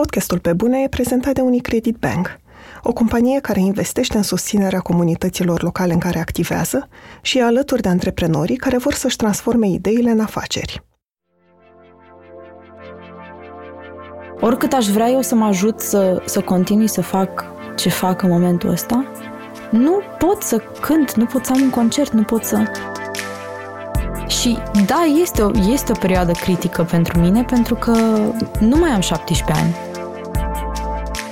Podcastul Pe Bune e prezentat de Unicredit Bank, o companie care investește în susținerea comunităților locale în care activează și e alături de antreprenorii care vor să-și transforme ideile în afaceri. Oricât aș vrea eu să mă ajut să, să continui să fac ce fac în momentul ăsta, nu pot să cânt, nu pot să am un concert, nu pot să... Și da, este o, este o perioadă critică pentru mine pentru că nu mai am 17 ani.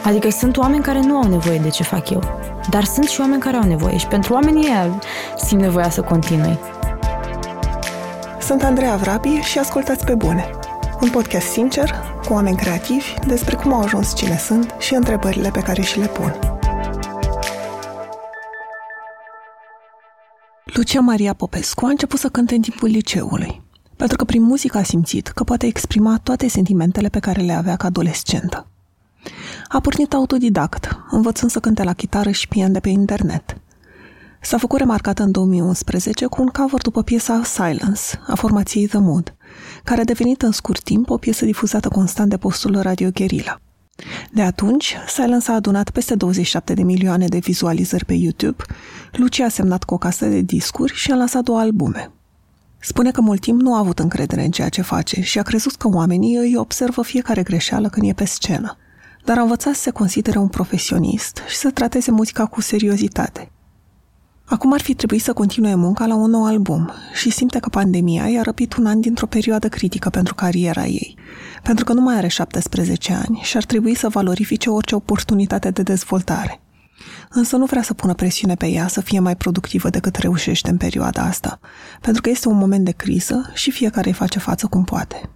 Adică sunt oameni care nu au nevoie de ce fac eu, dar sunt și oameni care au nevoie și pentru oamenii ăia simt nevoia să continui. Sunt Andreea Vrabi și ascultați pe bune. Un podcast sincer, cu oameni creativi, despre cum au ajuns cine sunt și întrebările pe care și le pun. Lucia Maria Popescu a început să cânte în timpul liceului, pentru că prin muzică a simțit că poate exprima toate sentimentele pe care le avea ca adolescentă. A pornit autodidact, învățând să cânte la chitară și pian de pe internet. S-a făcut remarcată în 2011 cu un cover după piesa Silence, a formației The Mood, care a devenit în scurt timp o piesă difuzată constant de postul Radio Guerilla. De atunci, Silence a adunat peste 27 de milioane de vizualizări pe YouTube, Lucia a semnat cu o casă de discuri și a lansat două albume. Spune că mult timp nu a avut încredere în ceea ce face și a crezut că oamenii îi observă fiecare greșeală când e pe scenă, dar a învățat să se considere un profesionist și să trateze muzica cu seriozitate. Acum ar fi trebuit să continue munca la un nou album și simte că pandemia i-a răpit un an dintr-o perioadă critică pentru cariera ei, pentru că nu mai are 17 ani și ar trebui să valorifice orice oportunitate de dezvoltare. Însă nu vrea să pună presiune pe ea să fie mai productivă decât reușește în perioada asta, pentru că este un moment de criză și fiecare îi face față cum poate.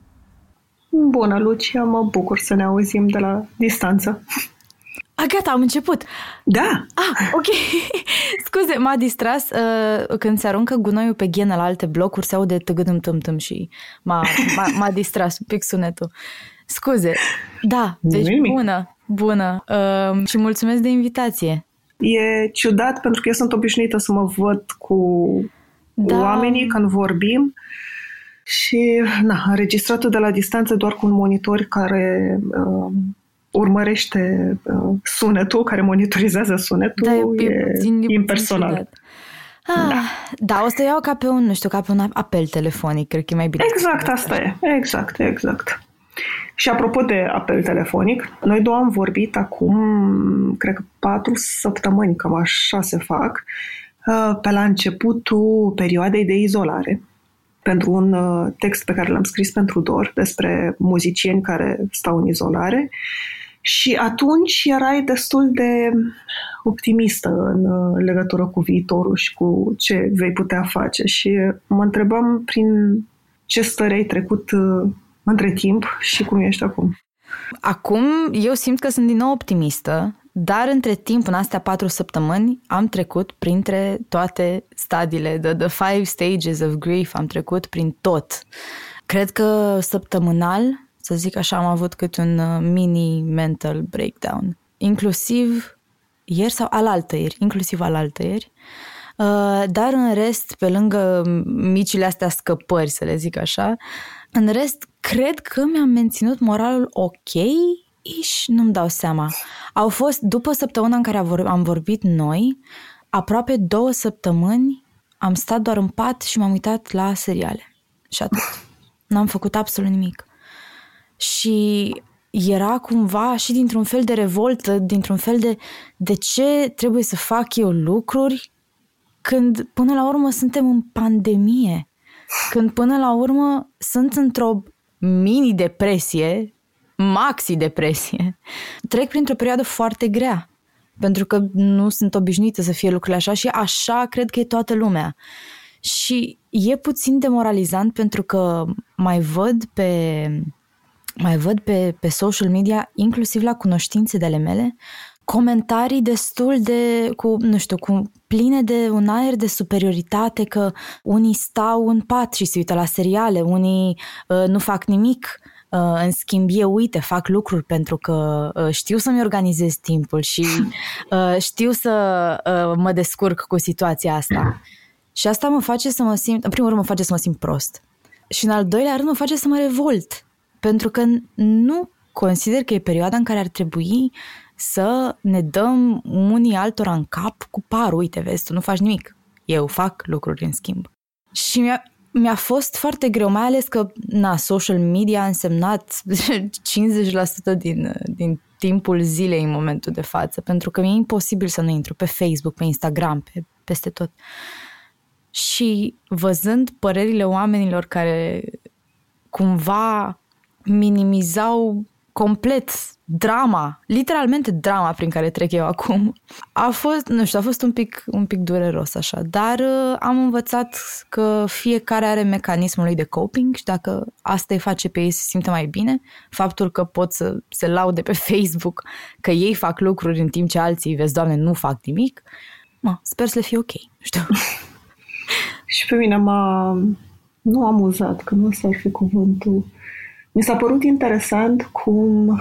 Bună, Lucia, mă bucur să ne auzim de la distanță. A, gata, am început. Da. Ah, ok. Scuze, m-a distras uh, când se aruncă gunoiul pe ghenă la alte blocuri, se aude tăgădâm tâm tâm și m-a, m-a, m-a distras un pic sunetul. Scuze. Da, deci Nimic. bună, bună. Uh, și mulțumesc de invitație. E ciudat pentru că eu sunt obișnuită să mă văd cu Da. oamenii când vorbim și na, înregistratul de la distanță doar cu un monitor care uh, urmărește uh, sunetul, care monitorizează sunetul, Da, e, e, e puțin, e puțin impersonal. ciudat. Ah, da. da, o să iau ca pe un, nu știu, ca pe un apel telefonic, cred că e mai bine. Exact, asta e. Exact, exact. Și apropo de apel telefonic, noi două am vorbit acum, cred că patru săptămâni, cam așa se fac, uh, pe la începutul perioadei de izolare, pentru un uh, text pe care l-am scris pentru Dor despre muzicieni care stau în izolare. Și atunci erai destul de optimistă în uh, legătură cu viitorul și cu ce vei putea face. Și mă întrebam prin ce stări ai trecut uh, între timp și cum ești acum. Acum eu simt că sunt din nou optimistă, dar între timp, în astea patru săptămâni, am trecut printre toate stadiile, the, the five stages of grief, am trecut prin tot. Cred că săptămânal, să zic așa, am avut câte un uh, mini mental breakdown. Inclusiv ieri sau alaltăieri, inclusiv alaltăieri. Uh, dar în rest, pe lângă micile astea scăpări, să le zic așa, în rest, cred că mi-am menținut moralul ok, iși nu-mi dau seama. Au fost, după săptămâna în care am vorbit noi, aproape două săptămâni am stat doar în pat și m-am uitat la seriale. Și atât. N-am făcut absolut nimic. Și era cumva și dintr-un fel de revoltă, dintr-un fel de de ce trebuie să fac eu lucruri când până la urmă suntem în pandemie. Când până la urmă sunt într-o mini-depresie, maxi-depresie. Trec printr-o perioadă foarte grea. Pentru că nu sunt obișnuită să fie lucrurile așa și așa cred că e toată lumea. Și e puțin demoralizant pentru că mai văd pe mai văd pe, pe social media, inclusiv la cunoștințe de ale mele, comentarii destul de, cu, nu știu, cu pline de un aer de superioritate că unii stau în pat și se uită la seriale, unii uh, nu fac nimic, uh, în schimb eu, uite, fac lucruri pentru că uh, știu să-mi organizez timpul și uh, știu să uh, mă descurc cu situația asta. Și asta mă face să mă simt, în primul rând mă face să mă simt prost. Și în al doilea rând mă face să mă revolt. Pentru că nu consider că e perioada în care ar trebui să ne dăm unii altora în cap cu parul. Uite, vezi, tu nu faci nimic. Eu fac lucruri în schimb. Și mi-a, mi-a fost foarte greu, mai ales că na, social media a însemnat 50% din, din timpul zilei în momentul de față, pentru că mi-e imposibil să nu intru pe Facebook, pe Instagram, pe, peste tot. Și văzând părerile oamenilor care cumva minimizau complet drama, literalmente drama prin care trec eu acum. A fost, nu știu, a fost un pic, un pic dureros așa, dar uh, am învățat că fiecare are mecanismul lui de coping și dacă asta îi face pe ei să se simtă mai bine, faptul că pot să se laude pe Facebook că ei fac lucruri în timp ce alții, vezi, doamne, nu fac nimic, mă, sper să le fie ok, știu. și pe mine m-a, nu amuzat, că nu ăsta ar fi cuvântul, mi s-a părut interesant cum,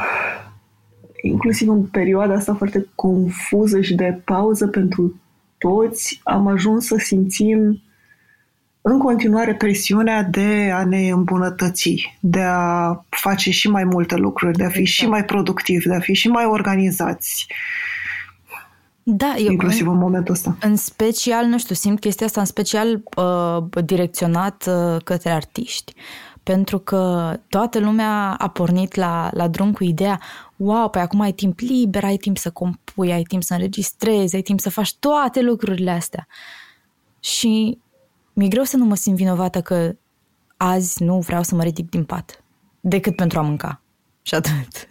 inclusiv în perioada asta foarte confuză și de pauză pentru toți, am ajuns să simțim în continuare presiunea de a ne îmbunătăți, de a face și mai multe lucruri, de a fi exact. și mai productivi, de a fi și mai organizați. Da, eu, inclusiv în, în momentul ăsta. În special, nu știu, simt chestia asta în special uh, direcționat uh, către artiști pentru că toată lumea a pornit la, la drum cu ideea wow, păi acum ai timp liber, ai timp să compui, ai timp să înregistrezi, ai timp să faci toate lucrurile astea. Și mi-e greu să nu mă simt vinovată că azi nu vreau să mă ridic din pat, decât pentru a mânca. Și atât.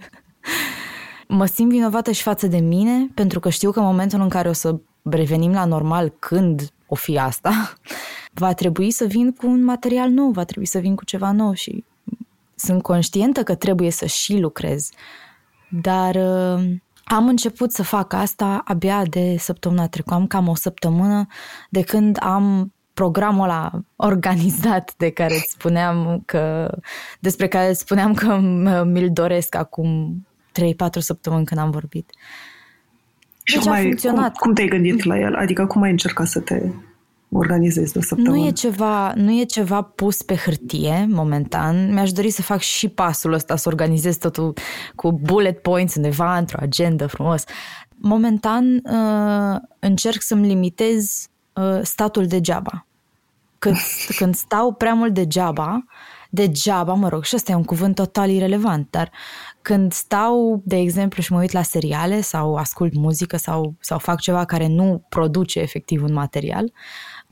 mă simt vinovată și față de mine, pentru că știu că în momentul în care o să revenim la normal, când o fi asta, va trebui să vin cu un material nou, va trebui să vin cu ceva nou și sunt conștientă că trebuie să și lucrez. Dar uh, am început să fac asta abia de săptămâna trecută. Am cam o săptămână de când am programul ăla organizat de care îți spuneam că, despre care îți spuneam că mi-l doresc acum 3-4 săptămâni când am vorbit. Și deci cum, ai, cum, cum te-ai gândit la el? Adică cum ai încercat să te organizezi de o săptămână. Nu e, ceva, nu e ceva pus pe hârtie, momentan. Mi-aș dori să fac și pasul ăsta, să organizez totul cu bullet points undeva, într-o agenda frumos. Momentan uh, încerc să-mi limitez uh, statul degeaba. Când, când stau prea mult degeaba, degeaba, mă rog, și ăsta e un cuvânt total irelevant, dar când stau, de exemplu, și mă uit la seriale sau ascult muzică sau, sau fac ceva care nu produce efectiv un material,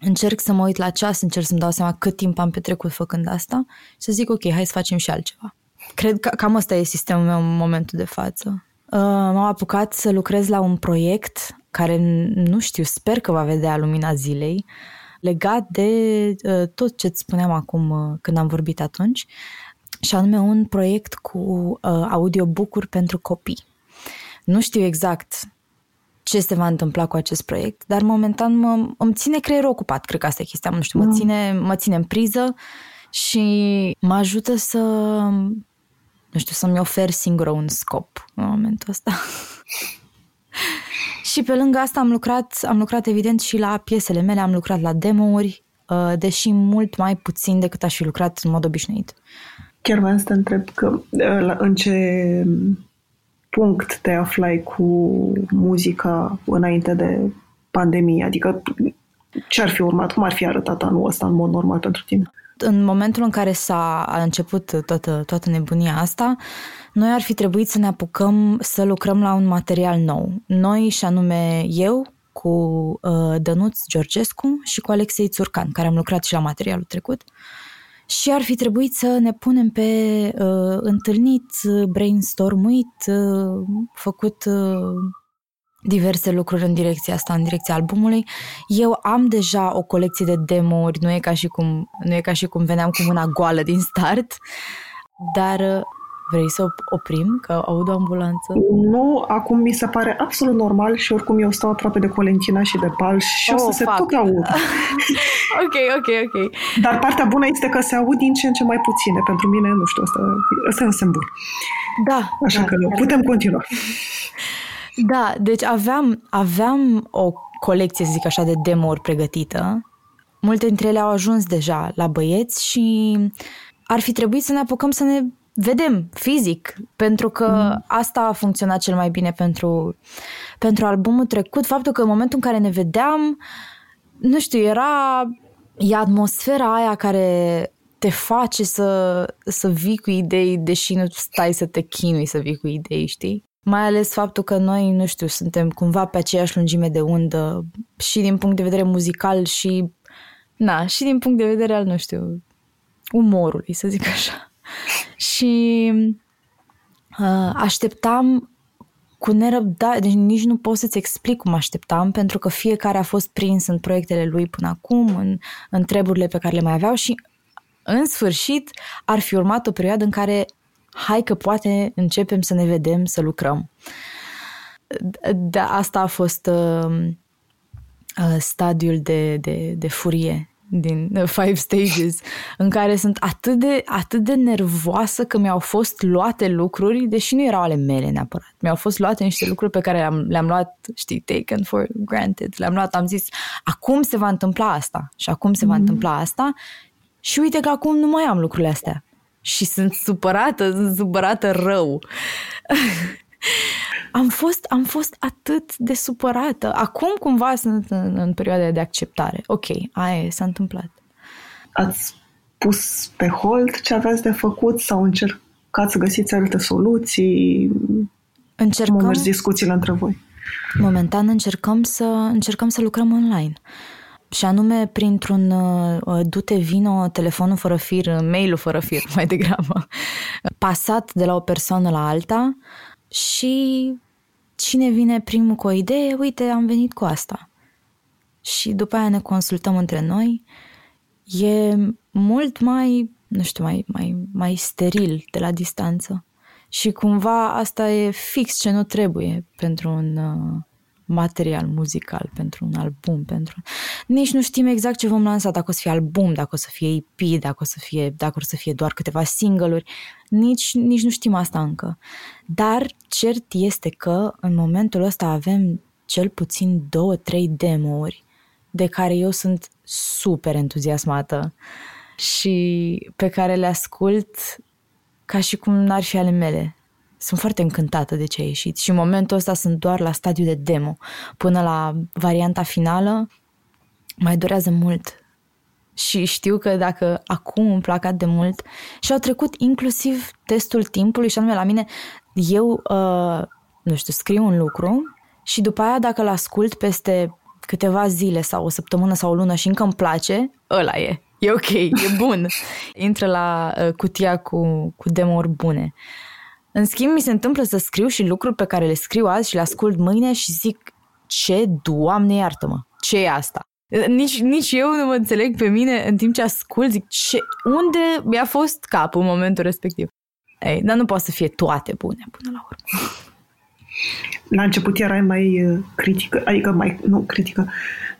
încerc să mă uit la ceas, încerc să-mi dau seama cât timp am petrecut făcând asta și să zic, ok, hai să facem și altceva. Cred că cam asta e sistemul meu în momentul de față. Uh, m-am apucat să lucrez la un proiect care, nu știu, sper că va vedea lumina zilei, legat de uh, tot ce îți spuneam acum uh, când am vorbit atunci, și anume un proiect cu uh, audiobook-uri pentru copii. Nu știu exact ce se va întâmpla cu acest proiect, dar momentan mă, îmi ține creierul ocupat, cred că asta e chestia, nu știu, mă mm. ține, mă ține în priză și mă ajută să, nu știu, să-mi ofer singură un scop în momentul ăsta. și pe lângă asta am lucrat, am lucrat evident și la piesele mele, am lucrat la demo-uri, uh, deși mult mai puțin decât aș fi lucrat în mod obișnuit. Chiar vreau să te întreb că uh, în ce punct te aflai cu muzica înainte de pandemie? Adică ce ar fi urmat? Cum ar fi arătat anul ăsta în mod normal pentru tine? În momentul în care s-a a început toată, toată nebunia asta, noi ar fi trebuit să ne apucăm să lucrăm la un material nou. Noi, și anume eu, cu uh, Dănuț Georgescu și cu Alexei Țurcan, care am lucrat și la materialul trecut. Uh, și ar fi trebuit să ne punem pe uh, întâlnit, brainstormuit, uh, făcut uh, diverse lucruri în direcția asta, în direcția albumului. Eu am deja o colecție de demo-uri, nu e ca și cum, nu e ca și cum veneam cu mâna goală din start, dar uh, Vrei să oprim? Că aud o ambulanță? Nu, acum mi se pare absolut normal și oricum eu stau aproape de Colentina și de Pal și oh, o să fuck. se tot aud. ok, ok, ok. Dar partea bună este că se aud din ce în ce mai puține. Pentru mine, nu știu, asta, asta e un semn bun. Da. Așa da, că da. putem continua. Da, deci aveam, aveam o colecție, să zic așa, de demo-uri pregătită. Multe dintre ele au ajuns deja la băieți și ar fi trebuit să ne apucăm să ne vedem fizic, pentru că mm. asta a funcționat cel mai bine pentru, pentru albumul trecut. Faptul că în momentul în care ne vedeam, nu știu, era e atmosfera aia care te face să, să vii cu idei, deși nu stai să te chinui să vii cu idei, știi? Mai ales faptul că noi, nu știu, suntem cumva pe aceeași lungime de undă și din punct de vedere muzical și, na, și din punct de vedere al, nu știu, umorului, să zic așa. Și uh, așteptam cu nerăbdare, deci nici nu pot să-ți explic cum așteptam, pentru că fiecare a fost prins în proiectele lui până acum, în, în treburile pe care le mai aveau și în sfârșit ar fi urmat o perioadă în care hai că poate începem să ne vedem, să lucrăm. De asta a fost uh, uh, stadiul de, de, de furie din uh, Five Stages, în care sunt atât de, atât de nervoasă că mi-au fost luate lucruri, deși nu erau ale mele neapărat. Mi-au fost luate niște lucruri pe care le-am, le-am luat, știi, taken for granted. Le-am luat, am zis, acum se va întâmpla asta și acum se mm-hmm. va întâmpla asta și uite că acum nu mai am lucrurile astea. Și sunt supărată, sunt supărată rău. am, fost, am fost atât de supărată. Acum cumva sunt în, în perioada de acceptare. Ok, aia e, s-a întâmplat. Ați pus pe hold ce aveați de făcut sau încercați să găsiți alte soluții? Încercăm... Cum mergi discuțiile între voi? Momentan încercăm să, încercăm să lucrăm online și anume printr-un uh, dute vino, telefonul fără fir, mailul fără fir mai degrabă, pasat de la o persoană la alta și cine vine primul cu o idee, uite, am venit cu asta. Și după aia ne consultăm între noi. E mult mai, nu știu, mai, mai, mai steril de la distanță. Și cumva asta e fix ce nu trebuie pentru un, uh, material muzical pentru un album, pentru... Nici nu știm exact ce vom lansa, dacă o să fie album, dacă o să fie EP, dacă o să fie, dacă o să fie doar câteva single-uri, nici, nici nu știm asta încă. Dar cert este că în momentul ăsta avem cel puțin două, trei demo-uri de care eu sunt super entuziasmată și pe care le ascult ca și cum n-ar fi ale mele sunt foarte încântată de ce a ieșit și în momentul ăsta sunt doar la stadiu de demo. Până la varianta finală mai durează mult. Și știu că dacă acum îmi plac atât de mult și au trecut inclusiv testul timpului și anume la mine, eu, uh, nu știu, scriu un lucru și după aia dacă îl ascult peste câteva zile sau o săptămână sau o lună și încă îmi place, ăla e. E ok, e bun. Intră la uh, cutia cu, cu demo-uri bune. În schimb, mi se întâmplă să scriu și lucruri pe care le scriu azi și le ascult mâine și zic ce, Doamne iartă-mă, ce e asta? Nici, nici eu nu mă înțeleg pe mine în timp ce ascult, zic ce, unde mi-a fost capul în momentul respectiv. Ei, dar nu poate să fie toate bune până la urmă. La început erai mai uh, critică, adică mai, nu critică,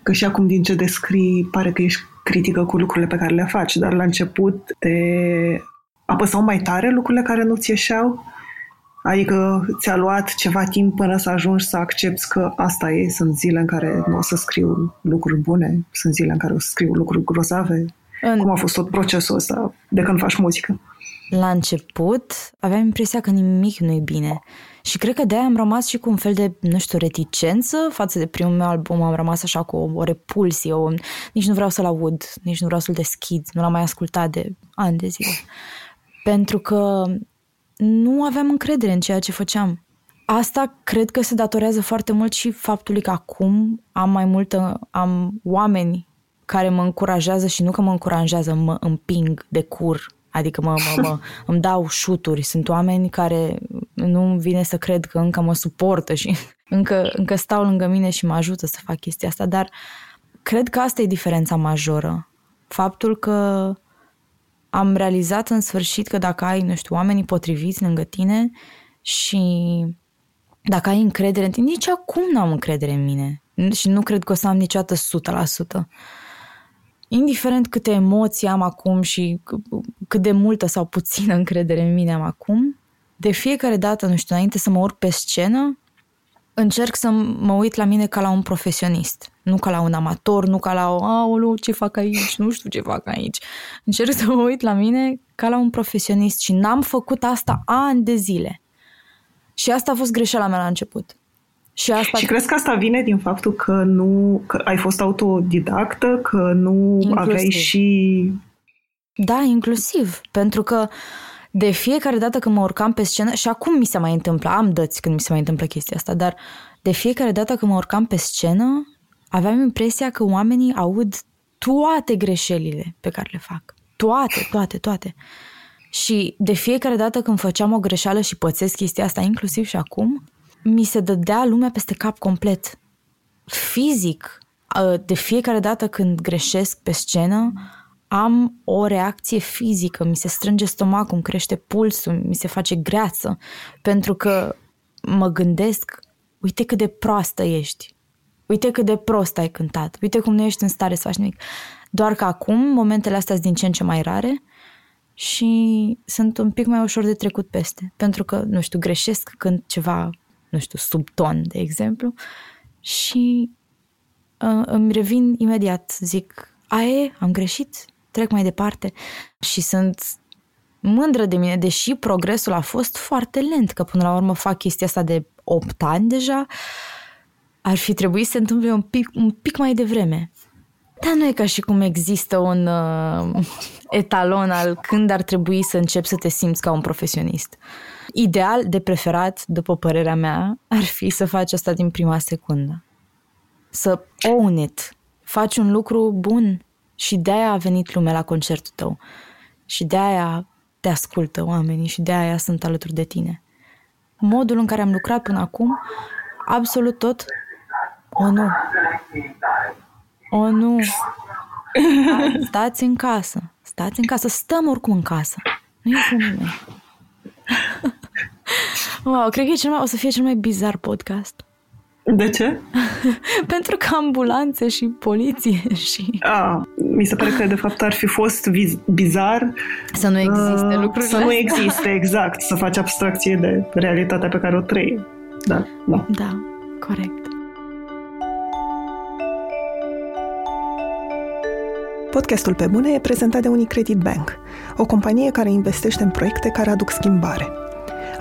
că și acum din ce descrii pare că ești critică cu lucrurile pe care le faci, dar la început te apăsau mai tare lucrurile care nu ți ieșeau? Adică ți-a luat ceva timp până să ajungi să accepti că asta e, sunt zile în care nu o să scriu lucruri bune, sunt zile în care o să scriu lucruri grozave. În... Cum a fost tot procesul ăsta de când faci muzică? La început aveam impresia că nimic nu e bine și cred că de-aia am rămas și cu un fel de, nu știu, reticență față de primul meu album, am rămas așa cu o, o repulsie, o, nici nu vreau să-l aud, nici nu vreau să-l deschid, nu l-am mai ascultat de ani de zile. Pentru că nu aveam încredere în ceea ce făceam. Asta cred că se datorează foarte mult și faptului că acum am mai multă, am oameni care mă încurajează și nu că mă încurajează, mă împing de cur, adică mă, mă, mă îmi dau șuturi. Sunt oameni care nu vine să cred că încă mă suportă și încă, încă stau lângă mine și mă ajută să fac chestia asta, dar cred că asta e diferența majoră. Faptul că am realizat în sfârșit că dacă ai, nu știu, oamenii potriviți lângă tine și dacă ai încredere în tine, nici acum nu am încredere în mine și nu cred că o să am niciodată 100%. Indiferent câte emoții am acum și cât de multă sau puțină încredere în mine am acum, de fiecare dată, nu știu, înainte să mă urc pe scenă, încerc să mă uit la mine ca la un profesionist, nu ca la un amator, nu ca la o, aoleu, ce fac aici, nu știu ce fac aici. Încerc să mă uit la mine ca la un profesionist și n-am făcut asta ani de zile. Și asta a fost greșeala mea la început. Și, asta... și crezi că asta vine din faptul că nu că ai fost autodidactă, că nu inclusiv. aveai și... Da, inclusiv. Pentru că de fiecare dată când mă urcam pe scenă, și acum mi se mai întâmplă, am dăți când mi se mai întâmplă chestia asta, dar de fiecare dată când mă urcam pe scenă, aveam impresia că oamenii aud toate greșelile pe care le fac. Toate, toate, toate. Și de fiecare dată când făceam o greșeală și pățesc chestia asta, inclusiv și acum, mi se dădea lumea peste cap complet. Fizic, de fiecare dată când greșesc pe scenă, am o reacție fizică, mi se strânge stomacul, îmi crește pulsul, mi se face greață, pentru că mă gândesc, uite cât de proastă ești, uite cât de prost ai cântat, uite cum nu ești în stare să faci nimic. Doar că acum momentele astea sunt din ce în ce mai rare și sunt un pic mai ușor de trecut peste, pentru că, nu știu, greșesc când ceva, nu știu, sub ton, de exemplu, și uh, îmi revin imediat, zic, aie, am greșit, trec mai departe și sunt mândră de mine, deși progresul a fost foarte lent, că până la urmă fac chestia asta de 8 ani deja, ar fi trebuit să se întâmple un pic, un pic mai devreme. Dar nu e ca și cum există un uh, etalon al când ar trebui să începi să te simți ca un profesionist. Ideal, de preferat, după părerea mea, ar fi să faci asta din prima secundă. Să own it. Faci un lucru bun și de-aia a venit lumea la concertul tău. Și de-aia te ascultă oamenii și de-aia sunt alături de tine. Modul în care am lucrat până acum, absolut tot, o nu. O nu. Stați în casă. Stați în casă. Stăm oricum în casă. Nu e cu nimeni. wow, cred că e cel mai, o să fie cel mai bizar podcast. De ce? Pentru că ambulanțe și poliție și... A, mi se pare că de fapt ar fi fost viz- bizar să nu existe uh, lucrurile Să nu existe, exact. Să faci abstracție de realitatea pe care o trăi. Da, da. Da, corect. Podcastul Pe Bune e prezentat de Unicredit Bank, o companie care investește în proiecte care aduc schimbare –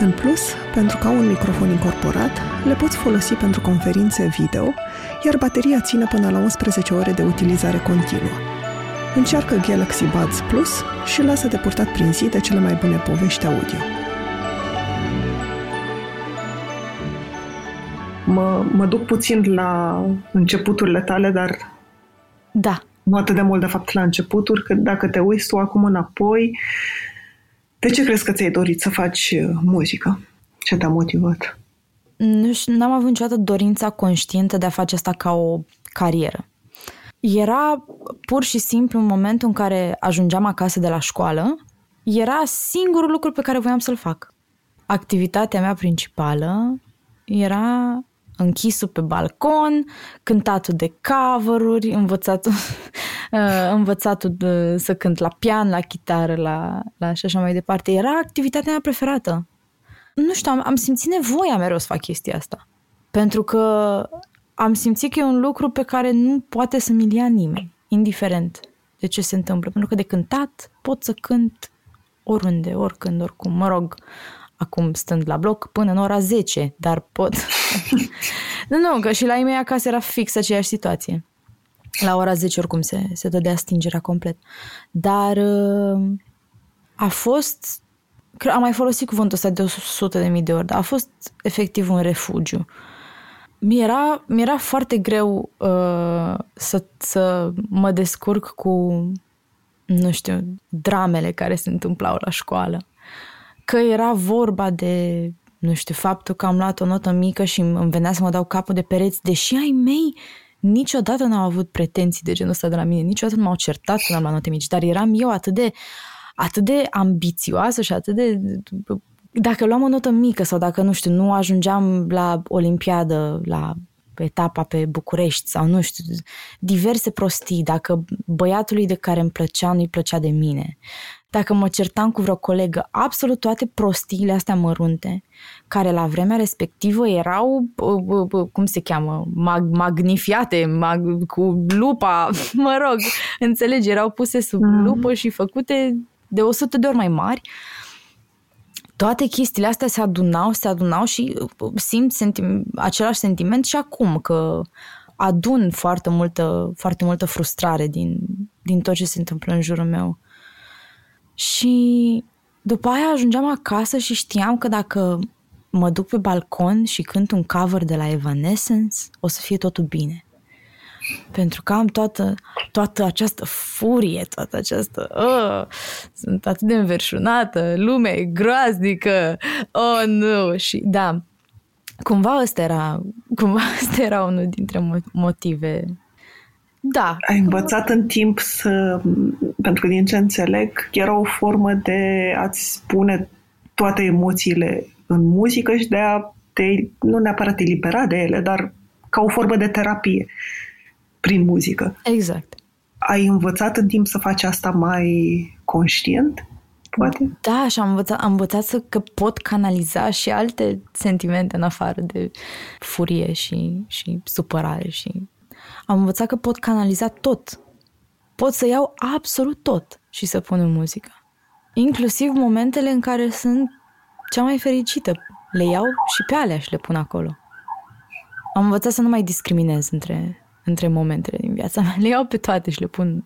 în plus, pentru că au un microfon incorporat, le poți folosi pentru conferințe video, iar bateria ține până la 11 ore de utilizare continuă. Încearcă Galaxy Buds Plus și lasă de purtat prin zi de cele mai bune povești audio. Mă, mă duc puțin la începuturile tale, dar da. nu atât de mult, de fapt, la începuturi, că dacă te uiți tu acum înapoi, de ce crezi că ți-ai dorit să faci uh, muzică? Ce te-a motivat? Nu știu, n-am avut niciodată dorința conștientă de a face asta ca o carieră. Era pur și simplu în momentul în care ajungeam acasă de la școală, era singurul lucru pe care voiam să-l fac. Activitatea mea principală era închisul pe balcon, cântatul de cover-uri, învățatul, uh, învățatul de, să cânt la pian, la chitară, la, la și așa mai departe. Era activitatea mea preferată. Nu știu, am, am simțit nevoia mereu să fac chestia asta. Pentru că am simțit că e un lucru pe care nu poate să-mi ia nimeni, indiferent de ce se întâmplă. Pentru că de cântat pot să cânt oriunde, oricând, oricum. Mă rog, acum stând la bloc până în ora 10, dar pot. nu, nu, că și la ei mei acasă era fix aceeași situație. La ora 10 oricum se, se dădea stingerea complet. Dar uh, a fost, am mai folosit cuvântul ăsta de 100 de mii de ori, dar a fost efectiv un refugiu. Mi-era, mi-era foarte greu uh, să, să mă descurc cu, nu știu, dramele care se întâmplau la școală. Că era vorba de, nu știu, faptul că am luat o notă mică și îmi venea să mă dau capul de pereți, deși ai mei niciodată n-au avut pretenții de genul ăsta de la mine, niciodată nu m-au certat când am luat note mici, dar eram eu atât de, atât de ambițioasă și atât de... Dacă luam o notă mică sau dacă, nu știu, nu ajungeam la Olimpiadă, la etapa pe București sau nu știu, diverse prostii, dacă băiatului de care îmi plăcea nu-i plăcea de mine, dacă mă certam cu vreo colegă, absolut toate prostiile astea mărunte, care la vremea respectivă erau, cum se cheamă, mag- magnifiate, mag- cu lupa, mă rog, înțelegi, erau puse sub mm. lupă și făcute de 100 de ori mai mari. Toate chestiile astea se adunau, se adunau și simt sentim- același sentiment și acum, că adun foarte multă, foarte multă frustrare din, din tot ce se întâmplă în jurul meu. Și după aia ajungeam acasă și știam că dacă mă duc pe balcon și cânt un cover de la Evanescence, o să fie totul bine. Pentru că am toată, toată această furie, toată această... Oh, sunt atât de înverșunată, lumea e groaznică, oh nu! Și da, cumva ăsta era, cumva ăsta era unul dintre motive da. Ai învățat în timp să, pentru că din ce înțeleg, era o formă de a-ți spune toate emoțiile în muzică și de a te, nu neapărat elibera de ele, dar ca o formă de terapie prin muzică. Exact. Ai învățat în timp să faci asta mai conștient? Poate? Da, și am învățat, am învățat să, că pot canaliza și alte sentimente în afară de furie și, și supărare și am învățat că pot canaliza tot. Pot să iau absolut tot și să pun în muzică. Inclusiv momentele în care sunt cea mai fericită. Le iau și pe alea și le pun acolo. Am învățat să nu mai discriminez între, între momentele din viața mea. Le iau pe toate și le pun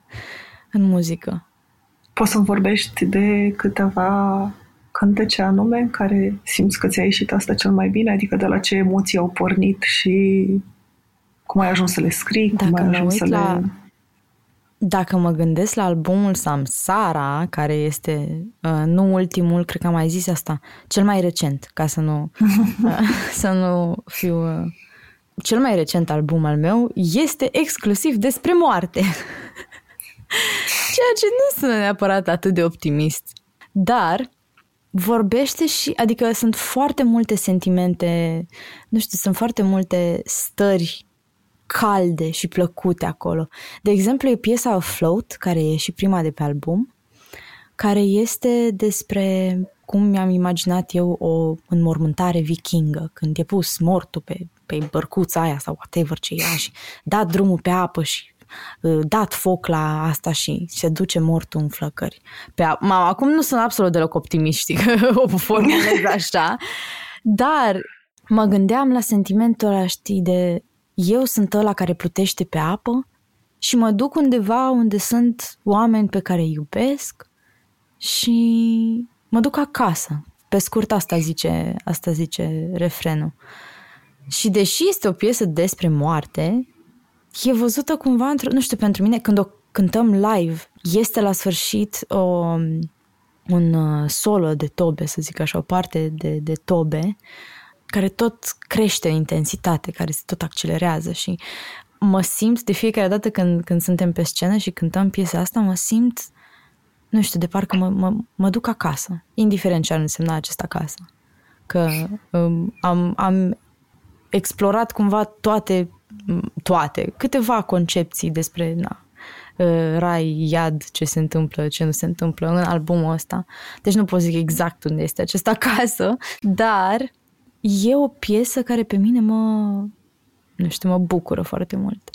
în muzică. Poți să-mi vorbești de câteva cântece anume în care simți că ți-a ieșit asta cel mai bine? Adică de la ce emoții au pornit și cum ai ajuns să le scrii? Dacă cum ai ajuns să la... le... Dacă mă gândesc la albumul Samsara, care este, uh, nu ultimul, cred că am mai zis asta, cel mai recent, ca să nu, uh, să nu fiu... Uh, cel mai recent album al meu este exclusiv despre moarte. Ceea ce nu sună neapărat atât de optimist. Dar vorbește și, adică sunt foarte multe sentimente, nu știu, sunt foarte multe stări calde și plăcute acolo. De exemplu, e piesa Afloat, care e și prima de pe album, care este despre cum mi-am imaginat eu o înmormântare vikingă, când e pus mortul pe, pe bărcuța aia sau whatever ce era și dat drumul pe apă și uh, dat foc la asta și se duce mortul în flăcări. Pe a- Mama, acum nu sunt absolut deloc optimist, știi, că o formulez așa, dar mă gândeam la sentimentul ăla, știi, de eu sunt ăla care plutește pe apă și mă duc undeva unde sunt oameni pe care îi iubesc și mă duc acasă. Pe scurt asta zice, asta zice refrenul. Și deși este o piesă despre moarte, e văzută cumva într nu știu, pentru mine, când o cântăm live, este la sfârșit o, un uh, solo de tobe, să zic așa, o parte de, de tobe, care tot crește în intensitate, care se tot accelerează și mă simt de fiecare dată când, când suntem pe scenă și cântăm piesa asta, mă simt, nu știu, de parcă mă, mă, mă duc acasă, indiferent ce ar însemna acest acasă. Că um, am, am explorat cumva toate, toate, câteva concepții despre na, uh, rai, iad, ce se întâmplă, ce nu se întâmplă în albumul ăsta. Deci nu pot zic exact unde este acest acasă, dar e o piesă care pe mine mă, nu știu, mă bucură foarte mult.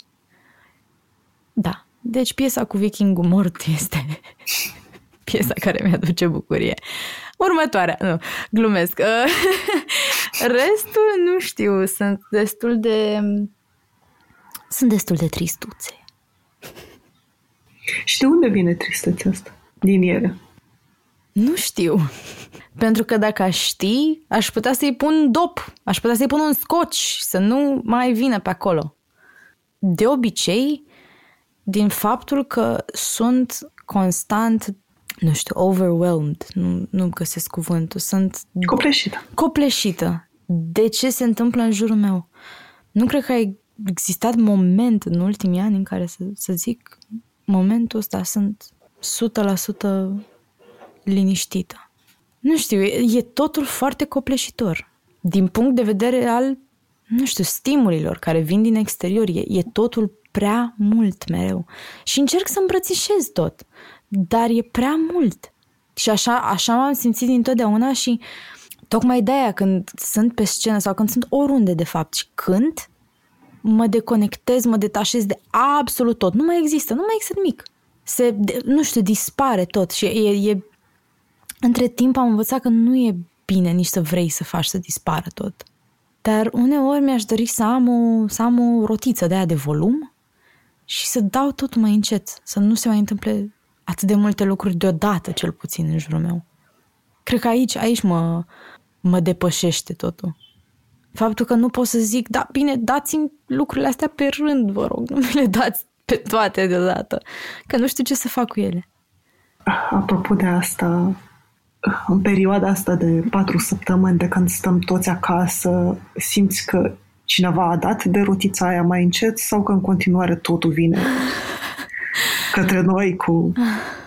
Da. Deci piesa cu vikingul mort este piesa care mi-aduce bucurie. Următoarea, nu, glumesc. Restul, nu știu, sunt destul de... Sunt destul de tristuțe. Și de unde vine tristețea asta? Din ele? Nu știu. Pentru că dacă aș ști, aș putea să-i pun dop, aș putea să-i pun un scoci, să nu mai vină pe acolo. De obicei, din faptul că sunt constant, nu știu, overwhelmed, nu, nu găsesc cuvântul, sunt... Copleșită. Copleșită. De ce se întâmplă în jurul meu? Nu cred că a existat moment în ultimii ani în care să, să zic momentul ăsta sunt 100% liniștită. Nu știu, e, e totul foarte copleșitor. Din punct de vedere al, nu știu, stimulilor care vin din exterior, e, e totul prea mult mereu. Și încerc să îmbrățișez tot, dar e prea mult. Și așa, așa m-am simțit dintotdeauna și tocmai de aia când sunt pe scenă sau când sunt oriunde de fapt și când mă deconectez, mă detașez de absolut tot. Nu mai există, nu mai există nimic. Se, nu știu, dispare tot și e, e între timp am învățat că nu e bine nici să vrei să faci să dispară tot. Dar uneori mi-aș dori să am o, să am o rotiță de aia de volum și să dau totul mai încet, să nu se mai întâmple atât de multe lucruri deodată, cel puțin, în jurul meu. Cred că aici, aici mă, mă depășește totul. Faptul că nu pot să zic, da, bine, dați-mi lucrurile astea pe rând, vă rog, nu mi le dați pe toate deodată, că nu știu ce să fac cu ele. Apropo de asta, în perioada asta de patru săptămâni de când stăm toți acasă, simți că cineva a dat de rotița aia mai încet sau că în continuare totul vine către noi cu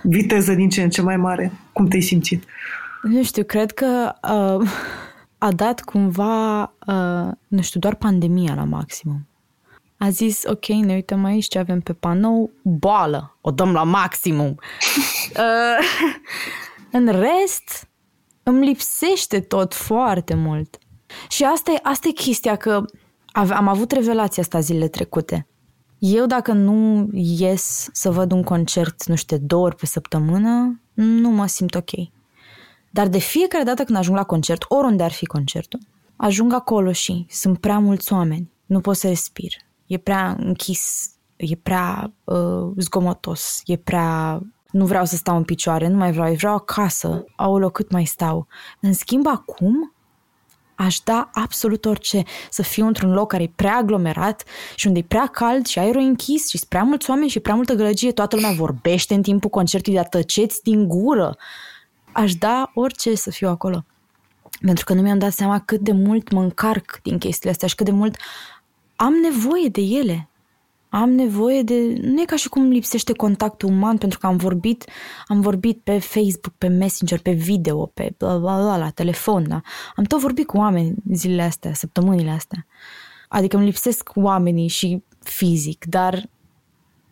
viteză din ce în ce mai mare? Cum te-ai simțit? Nu știu, cred că uh, a dat cumva, uh, nu știu, doar pandemia la maximum. A zis, ok, ne uităm aici ce avem pe panou, boală, o dăm la maximum. uh, în rest, îmi lipsește tot foarte mult. Și asta e, asta e chestia că am avut revelația asta zilele trecute. Eu dacă nu ies să văd un concert, nu știu, două ori pe săptămână, nu mă simt ok. Dar de fiecare dată când ajung la concert, oriunde ar fi concertul, ajung acolo și sunt prea mulți oameni, nu pot să respir, e prea închis, e prea uh, zgomotos, e prea nu vreau să stau în picioare, nu mai vreau, vreau acasă, aolo, cât mai stau. În schimb, acum, aș da absolut orice să fiu într-un loc care e prea aglomerat și unde e prea cald și aerul închis și prea mulți oameni și prea multă gălăgie, toată lumea vorbește în timpul concertului, dar tăceți din gură. Aș da orice să fiu acolo. Pentru că nu mi-am dat seama cât de mult mă încarc din chestiile astea și cât de mult am nevoie de ele am nevoie de... Nu e ca și cum lipsește contactul uman, pentru că am vorbit, am vorbit pe Facebook, pe Messenger, pe video, pe bla, bla, bla, la telefon, da? Am tot vorbit cu oameni zilele astea, săptămânile astea. Adică îmi lipsesc oamenii și fizic, dar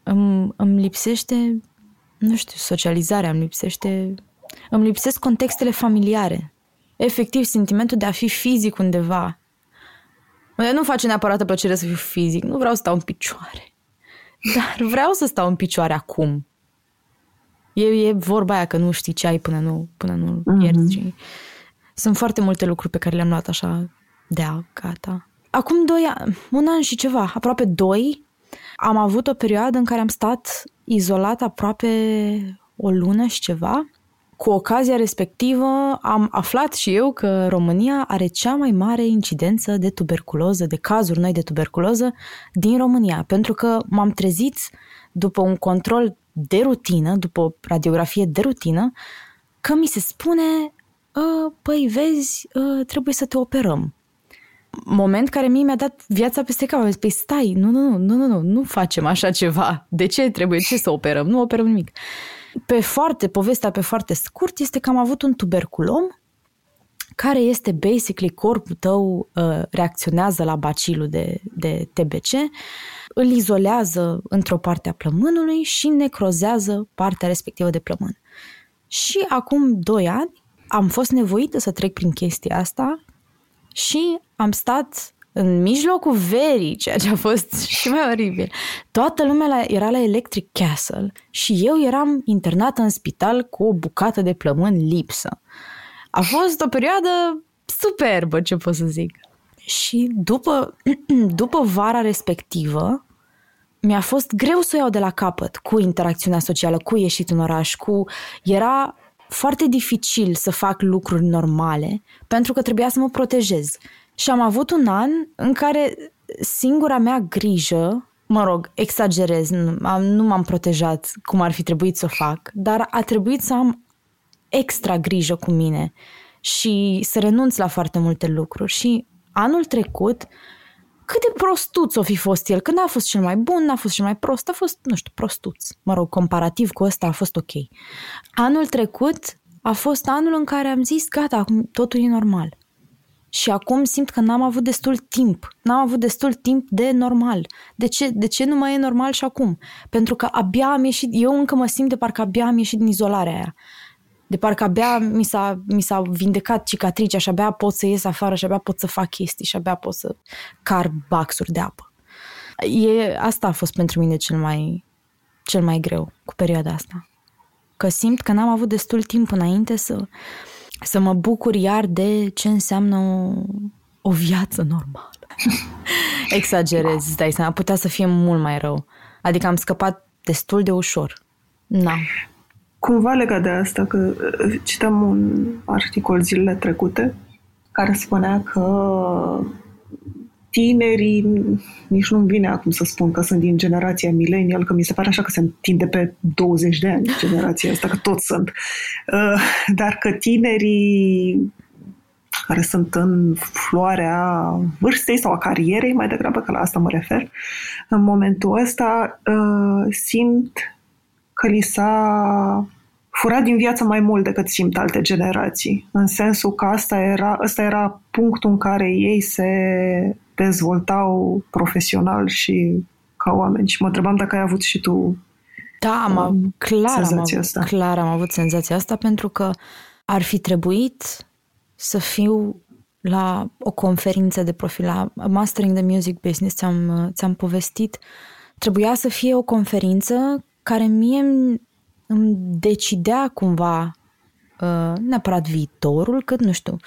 îmi, îmi lipsește, nu știu, socializarea, îmi lipsește... Îmi lipsesc contextele familiare. Efectiv, sentimentul de a fi fizic undeva, nu face neapărat plăcere să fiu fizic, nu vreau să stau în picioare. Dar vreau să stau în picioare acum. E, e vorba aia că nu știi ce ai până nu, până nu mm-hmm. ierți. Sunt foarte multe lucruri pe care le-am luat așa de a, gata. Acum doi ani, un an și ceva, aproape doi, am avut o perioadă în care am stat izolat aproape o lună și ceva cu ocazia respectivă am aflat și eu că România are cea mai mare incidență de tuberculoză, de cazuri noi de tuberculoză din România, pentru că m-am trezit după un control de rutină, după o radiografie de rutină, că mi se spune, ă, păi vezi, ă, trebuie să te operăm. Moment care mie mi-a dat viața peste cap. Păi stai, nu, nu, nu, nu, nu, nu, nu facem așa ceva. De ce trebuie? Ce să operăm? Nu operăm nimic. Pe foarte, povestea pe foarte scurt este că am avut un tuberculom care este basically corpul tău uh, reacționează la bacilul de, de TBC, îl izolează într-o parte a plămânului și necrozează partea respectivă de plămân. Și acum doi ani am fost nevoită să trec prin chestia asta și am stat în mijlocul verii, ceea ce a fost și mai oribil. Toată lumea la, era la Electric Castle și eu eram internată în spital cu o bucată de plămân lipsă. A fost o perioadă superbă, ce pot să zic. Și după, după vara respectivă, mi-a fost greu să o iau de la capăt cu interacțiunea socială, cu ieșit în oraș, cu... Era foarte dificil să fac lucruri normale pentru că trebuia să mă protejez. Și am avut un an în care singura mea grijă, mă rog, exagerez, nu, am, nu m-am protejat cum ar fi trebuit să o fac, dar a trebuit să am extra grijă cu mine și să renunț la foarte multe lucruri. Și anul trecut, cât de prostuț o fi fost el, când a fost cel mai bun, n-a fost cel mai prost, a fost, nu știu, prostuț. Mă rog, comparativ cu ăsta a fost ok. Anul trecut a fost anul în care am zis, gata, acum totul e normal. Și acum simt că n-am avut destul timp. N-am avut destul timp de normal. De ce, de ce nu mai e normal și acum? Pentru că abia am ieșit, eu încă mă simt de parcă abia am ieșit din izolarea aia. De parcă abia mi s-a, mi s-a vindecat cicatricea și abia pot să ies afară și abia pot să fac chestii și abia pot să car baxuri de apă. E, asta a fost pentru mine cel mai, cel mai greu cu perioada asta. Că simt că n-am avut destul timp înainte să, să mă bucur iar de ce înseamnă o, o viață normală. Exagerez, îți dai seama, putea să fie mult mai rău. Adică am scăpat destul de ușor. Na. Cumva legat de asta, că uh, citam un articol zilele trecute care spunea că tinerii, nici nu-mi vine acum să spun că sunt din generația millennial, că mi se pare așa că se întinde pe 20 de ani generația asta, că toți sunt. Uh, dar că tinerii care sunt în floarea vârstei sau a carierei, mai degrabă că la asta mă refer, în momentul ăsta uh, simt că li s-a furat din viață mai mult decât simt alte generații, în sensul că asta era, asta era punctul în care ei se dezvoltau profesional și ca oameni. Și mă întrebam dacă ai avut și tu da, am, um, clar, am avut, asta. clar am avut senzația asta pentru că ar fi trebuit să fiu la o conferință de profil, la Mastering the Music Business, ți-am, ți-am povestit, trebuia să fie o conferință care mie îmi decidea cumva uh, neapărat viitorul, cât nu știu,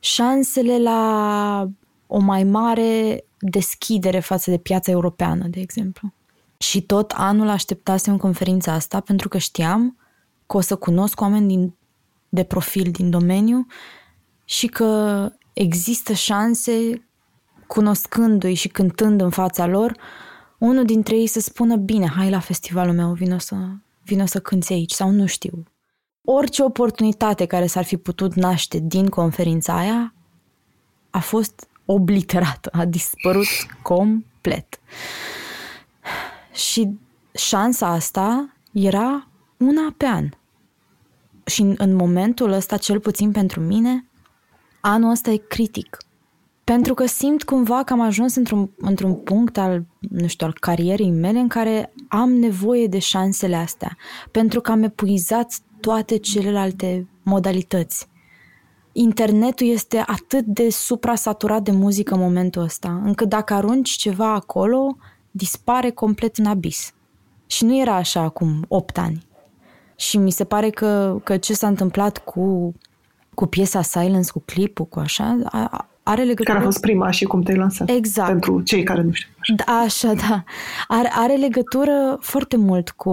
șansele la o mai mare deschidere față de piața europeană, de exemplu. Și tot anul așteptasem conferința asta pentru că știam că o să cunosc oameni din, de profil din domeniu și că există șanse, cunoscându-i și cântând în fața lor, unul dintre ei să spună, bine, hai la festivalul meu, vino să, vino să cânți aici sau nu știu. Orice oportunitate care s-ar fi putut naște din conferința aia a fost obliterată, a dispărut complet. Și șansa asta era una pe an. Și în, în momentul ăsta, cel puțin pentru mine, anul ăsta e critic. Pentru că simt cumva că am ajuns într-un, într-un punct al, nu știu, al carierei mele în care am nevoie de șansele astea. Pentru că am epuizat toate celelalte modalități. Internetul este atât de suprasaturat de muzică în momentul ăsta, încât dacă arunci ceva acolo, dispare complet în abis. Și nu era așa acum 8 ani. Și mi se pare că, că ce s-a întâmplat cu, cu piesa Silence, cu clipul, cu așa, a, are legătură... Care a fost prima și cum te-ai lansat. Exact. Pentru cei care nu știu. Așa, da, așa da. Are, are legătură foarte mult cu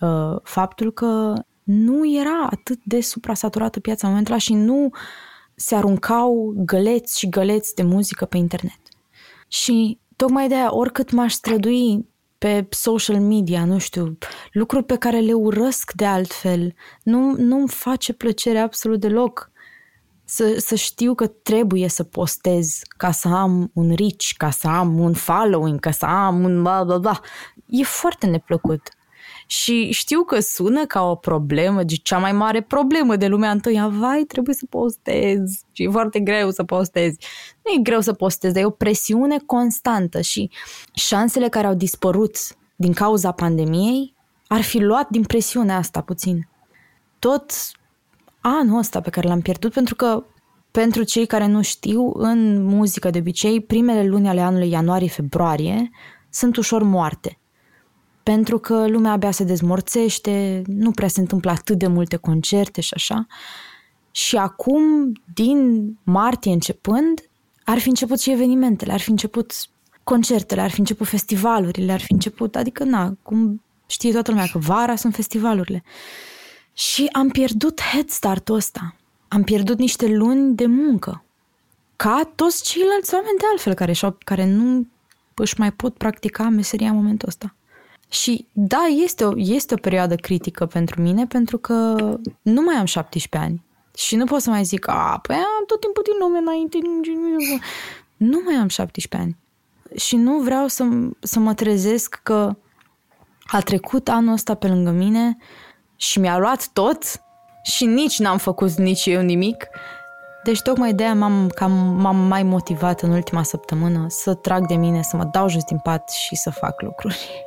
uh, faptul că nu era atât de suprasaturată piața în momentul ăla și nu se aruncau găleți și găleți de muzică pe internet. Și tocmai de aia, oricât m-aș strădui pe social media, nu știu, lucruri pe care le urăsc de altfel, nu, nu-mi face plăcere absolut deloc să, să știu că trebuie să postez ca să am un reach, ca să am un following, ca să am un bla bla bla. E foarte neplăcut. Și știu că sună ca o problemă, de cea mai mare problemă de lumea întâia. Vai, trebuie să postez și e foarte greu să postezi. Nu e greu să postezi, dar e o presiune constantă și șansele care au dispărut din cauza pandemiei ar fi luat din presiunea asta puțin. Tot anul ăsta pe care l-am pierdut, pentru că pentru cei care nu știu, în muzică de obicei, primele luni ale anului ianuarie-februarie sunt ușor moarte. Pentru că lumea abia se dezmorțește, nu prea se întâmplă atât de multe concerte și așa. Și acum, din martie începând, ar fi început și evenimentele, ar fi început concertele, ar fi început festivalurile, ar fi început, adică na, cum știe toată lumea că vara sunt festivalurile. Și am pierdut head start-ul ăsta. Am pierdut niște luni de muncă. Ca toți ceilalți oameni de altfel care, care nu își mai pot practica meseria în momentul ăsta. Și da, este o, este o perioadă critică pentru mine pentru că nu mai am 17 ani. Și nu pot să mai zic, a, păi am tot timpul din lume înainte. Nu mai am 17 ani. Și nu vreau să, să mă trezesc că a trecut anul ăsta pe lângă mine și mi-a luat tot și nici n-am făcut nici eu nimic. Deci tocmai de aia m-am, cam, m-am mai motivat în ultima săptămână să trag de mine, să mă dau jos din pat și să fac lucruri.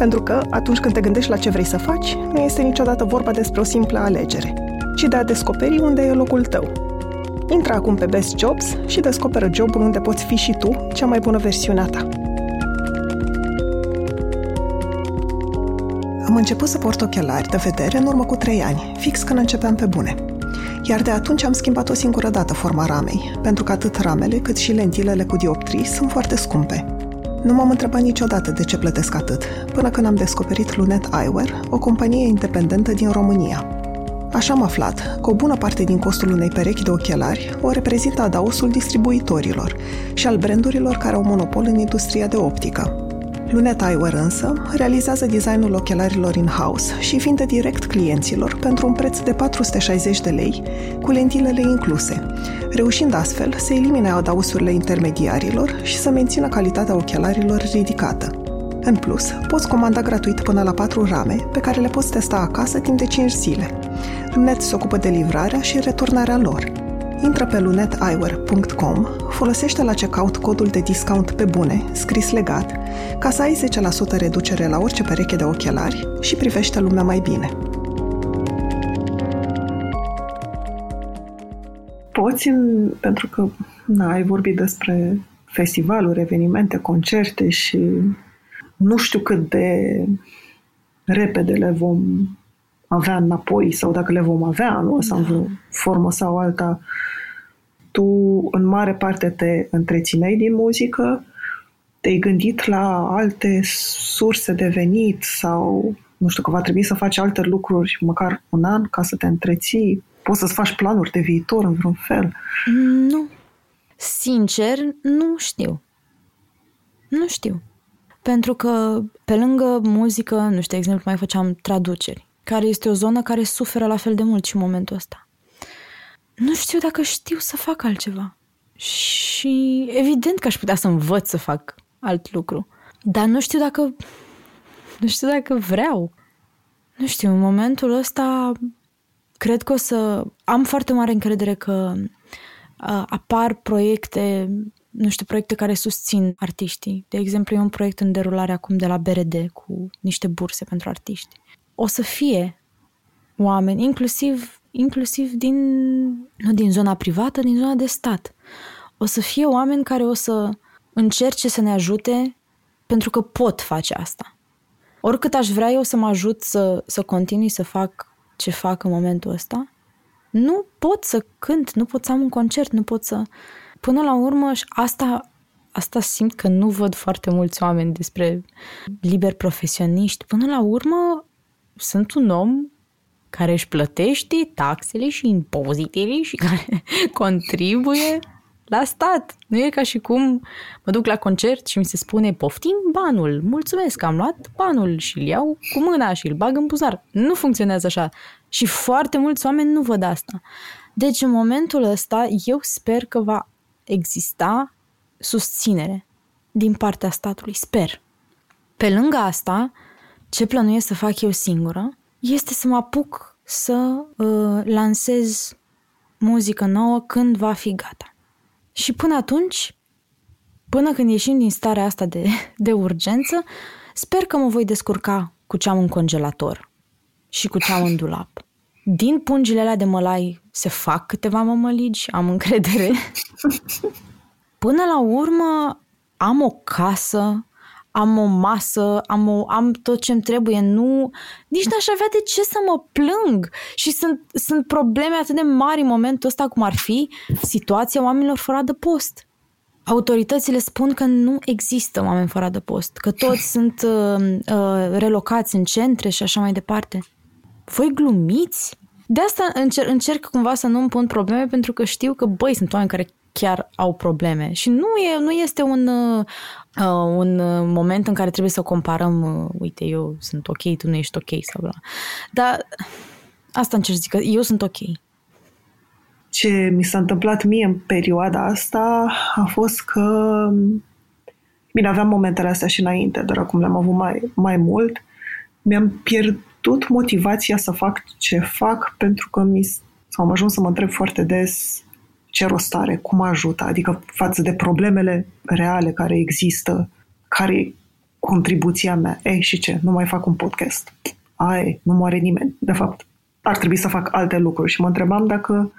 Pentru că, atunci când te gândești la ce vrei să faci, nu este niciodată vorba despre o simplă alegere, ci de a descoperi unde e locul tău. Intră acum pe Best Jobs și descoperă jobul unde poți fi și tu cea mai bună versiune a ta. Am început să port ochelari de vedere în urmă cu trei ani, fix când începeam pe bune. Iar de atunci am schimbat o singură dată forma ramei, pentru că atât ramele cât și lentilele cu dioptrii sunt foarte scumpe. Nu m-am întrebat niciodată de ce plătesc atât, până când am descoperit Lunet Eyewear, o companie independentă din România. Așa am aflat că o bună parte din costul unei perechi de ochelari o reprezintă adausul distribuitorilor și al brandurilor care au monopol în industria de optică. Lunet Eyewear însă realizează designul ochelarilor in-house și vinde direct clienților pentru un preț de 460 de lei, cu lentilele incluse, reușind astfel să elimine adausurile intermediarilor și să mențină calitatea ochelarilor ridicată. În plus, poți comanda gratuit până la 4 rame, pe care le poți testa acasă timp de 5 zile. Lunet se ocupă de livrarea și returnarea lor. Intră pe luneteyewear.com, folosește la checkout codul de discount pe bune, scris legat, ca să ai 10% reducere la orice pereche de ochelari și privește lumea mai bine. Poți, pentru că na, ai vorbit despre festivaluri, evenimente, concerte și nu știu cât de repede le vom avea înapoi sau dacă le vom avea, nu? Sau în vreo formă sau alta. Tu, în mare parte, te întrețineai din muzică, te-ai gândit la alte surse de venit sau, nu știu, că va trebui să faci alte lucruri măcar un an ca să te întreții? Poți să-ți faci planuri de viitor în vreun fel? Nu. Sincer, nu știu. Nu știu. Pentru că pe lângă muzică, nu știu, de exemplu, mai făceam traduceri, care este o zonă care suferă la fel de mult și în momentul ăsta. Nu știu dacă știu să fac altceva. Și evident că aș putea să învăț să fac alt lucru. Dar nu știu dacă... Nu știu dacă vreau. Nu știu, în momentul ăsta cred că o să... Am foarte mare încredere că uh, apar proiecte, nu știu, proiecte care susțin artiștii. De exemplu, e un proiect în derulare acum de la BRD cu niște burse pentru artiști. O să fie oameni, inclusiv, inclusiv din, nu din zona privată, din zona de stat. O să fie oameni care o să încerce să ne ajute pentru că pot face asta. Oricât aș vrea eu să mă ajut să, să continui să fac ce fac în momentul ăsta, nu pot să cânt, nu pot să am un concert, nu pot să... Până la urmă, asta, asta simt că nu văd foarte mulți oameni despre liber profesioniști. Până la urmă, sunt un om care își plătește taxele și impozitele și care contribuie la stat. Nu e ca și cum mă duc la concert și mi se spune poftim banul, mulțumesc, am luat banul și îl iau cu mâna și îl bag în buzunar. Nu funcționează așa. Și foarte mulți oameni nu văd asta. Deci în momentul ăsta eu sper că va exista susținere din partea statului. Sper. Pe lângă asta, ce plănuiesc să fac eu singură este să mă apuc să uh, lansez muzică nouă când va fi gata. Și până atunci, până când ieșim din starea asta de, de urgență, sper că mă voi descurca cu ce am în congelator și cu ce am în dulap. Din pungile alea de mălai se fac câteva mămăligi, am încredere. Până la urmă am o casă, am o masă, am, o, am tot ce-mi trebuie, nu, nici n-aș avea de ce să mă plâng. Și sunt, sunt probleme atât de mari în momentul ăsta cum ar fi situația oamenilor fără adăpost. Autoritățile spun că nu există oameni fără adăpost, că toți sunt uh, uh, relocați în centre și așa mai departe. Voi glumiți? De asta încerc, încerc cumva să nu îmi pun probleme pentru că știu că, băi, sunt oameni care chiar au probleme. Și nu, e, nu este un, uh, un moment în care trebuie să comparăm, uh, uite, eu sunt ok, tu nu ești ok sau bla. Dar asta încerc să zic, că eu sunt ok. Ce mi s-a întâmplat mie în perioada asta a fost că Bine, aveam momentele astea și înainte, dar acum le-am avut mai, mai mult. Mi-am pierdut motivația să fac ce fac pentru că mi sau am ajuns să mă întreb foarte des ce rost are, cum ajută, adică față de problemele reale care există, care e contribuția mea. Ei, și ce? Nu mai fac un podcast. Ai, nu moare nimeni. De fapt, ar trebui să fac alte lucruri și mă întrebam dacă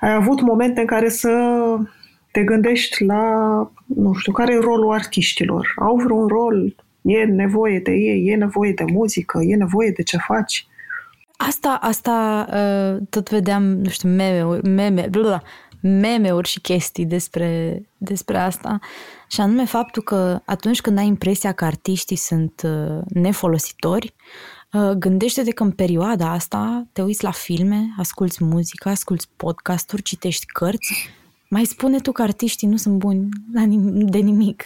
ai avut momente în care să te gândești la, nu știu, care e rolul artiștilor? Au vreun rol? E nevoie de ei? E nevoie de muzică? E nevoie de ce faci? Asta, asta uh, tot vedeam, nu știu, meme-uri, meme, bla, meme-uri și chestii despre, despre asta. Și anume faptul că atunci când ai impresia că artiștii sunt uh, nefolositori, uh, gândește-te că în perioada asta te uiți la filme, asculți muzică, asculți podcasturi, citești cărți, mai spune tu că artiștii nu sunt buni de nimic.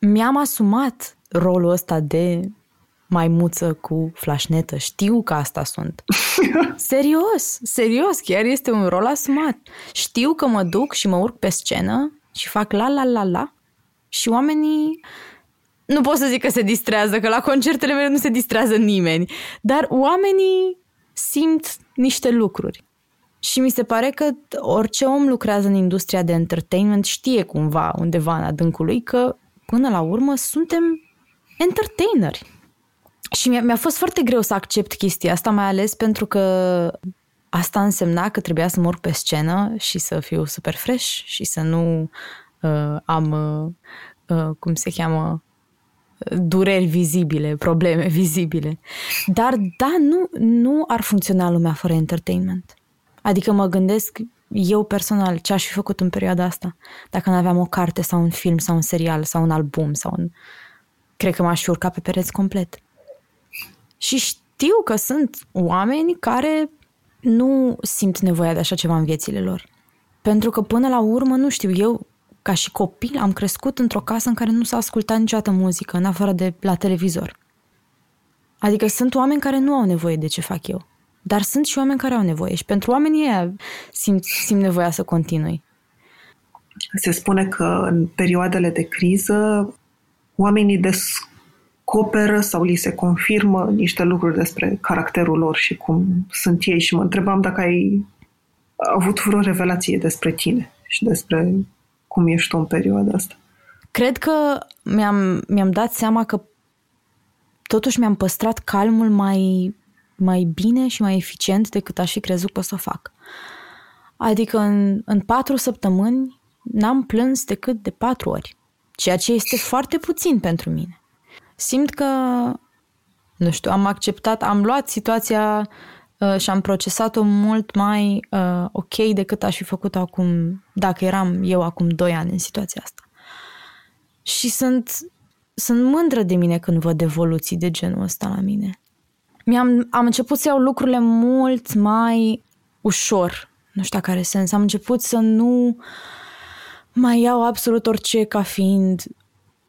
Mi-am asumat rolul ăsta de maimuță cu flașnetă. Știu că asta sunt. serios, serios, chiar este un rol asumat. Știu că mă duc și mă urc pe scenă și fac la la la la și oamenii nu pot să zic că se distrează, că la concertele mele nu se distrează nimeni, dar oamenii simt niște lucruri. Și mi se pare că orice om lucrează în industria de entertainment știe cumva undeva în adâncul lui că până la urmă suntem entertaineri. Și mi-a, mi-a fost foarte greu să accept chestia asta, mai ales pentru că asta însemna că trebuia să mă urc pe scenă și să fiu super fresh și să nu uh, am, uh, uh, cum se cheamă, dureri vizibile, probleme vizibile. Dar da, nu, nu ar funcționa lumea fără entertainment. Adică mă gândesc eu personal ce aș fi făcut în perioada asta dacă nu aveam o carte sau un film sau un serial sau un album sau un... Cred că m-aș fi urcat pe pereți complet. Și știu că sunt oameni care nu simt nevoia de așa ceva în viețile lor. Pentru că până la urmă, nu știu, eu ca și copil am crescut într-o casă în care nu s-a ascultat niciodată muzică, în afară de la televizor. Adică sunt oameni care nu au nevoie de ce fac eu. Dar sunt și oameni care au nevoie și pentru oamenii ăia simt, simt nevoia să continui. Se spune că în perioadele de criză oamenii des- descoperă sau li se confirmă niște lucruri despre caracterul lor și cum sunt ei și mă întrebam dacă ai avut vreo revelație despre tine și despre cum ești tu în perioada asta. Cred că mi-am, mi-am dat seama că totuși mi-am păstrat calmul mai, mai bine și mai eficient decât aș fi crezut că o să fac. Adică în, în patru săptămâni n-am plâns decât de patru ori, ceea ce este foarte puțin pentru mine simt că, nu știu, am acceptat, am luat situația uh, și am procesat-o mult mai uh, ok decât aș fi făcut acum, dacă eram eu acum doi ani în situația asta. Și sunt, sunt mândră de mine când văd evoluții de genul ăsta la mine. Mi-am, am început să iau lucrurile mult mai ușor, nu știu care sens. Am început să nu mai iau absolut orice ca fiind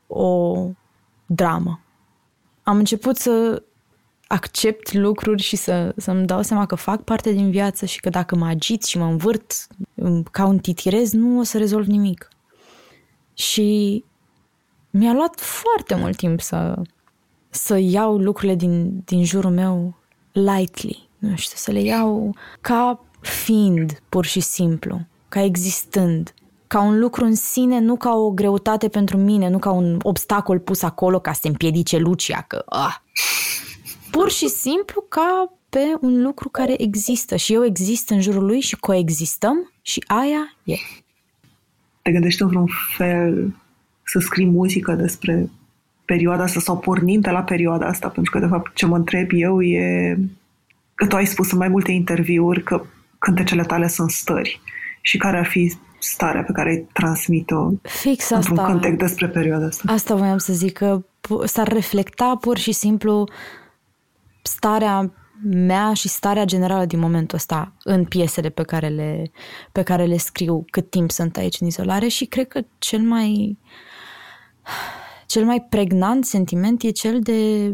o dramă. Am început să accept lucruri și să, să-mi dau seama că fac parte din viață și că dacă mă agit și mă învârt ca un titirez, nu o să rezolv nimic. Și mi-a luat foarte mult timp să, să iau lucrurile din, din jurul meu lightly, nu știu, să le iau ca fiind pur și simplu, ca existând, ca un lucru în sine, nu ca o greutate pentru mine, nu ca un obstacol pus acolo ca să împiedice Lucia, că ah. pur și simplu ca pe un lucru care există și eu exist în jurul lui și coexistăm și aia e. Te gândești în vreun fel să scrii muzică despre perioada asta sau pornind de la perioada asta? Pentru că, de fapt, ce mă întreb eu e că tu ai spus în mai multe interviuri că cântecele tale sunt stări și care ar fi starea pe care ai transmit-o Fix într-un asta. cântec despre perioada asta. Asta voiam să zic, că s-ar reflecta pur și simplu starea mea și starea generală din momentul ăsta în piesele pe care le, pe care le scriu cât timp sunt aici în izolare și cred că cel mai cel mai pregnant sentiment e cel de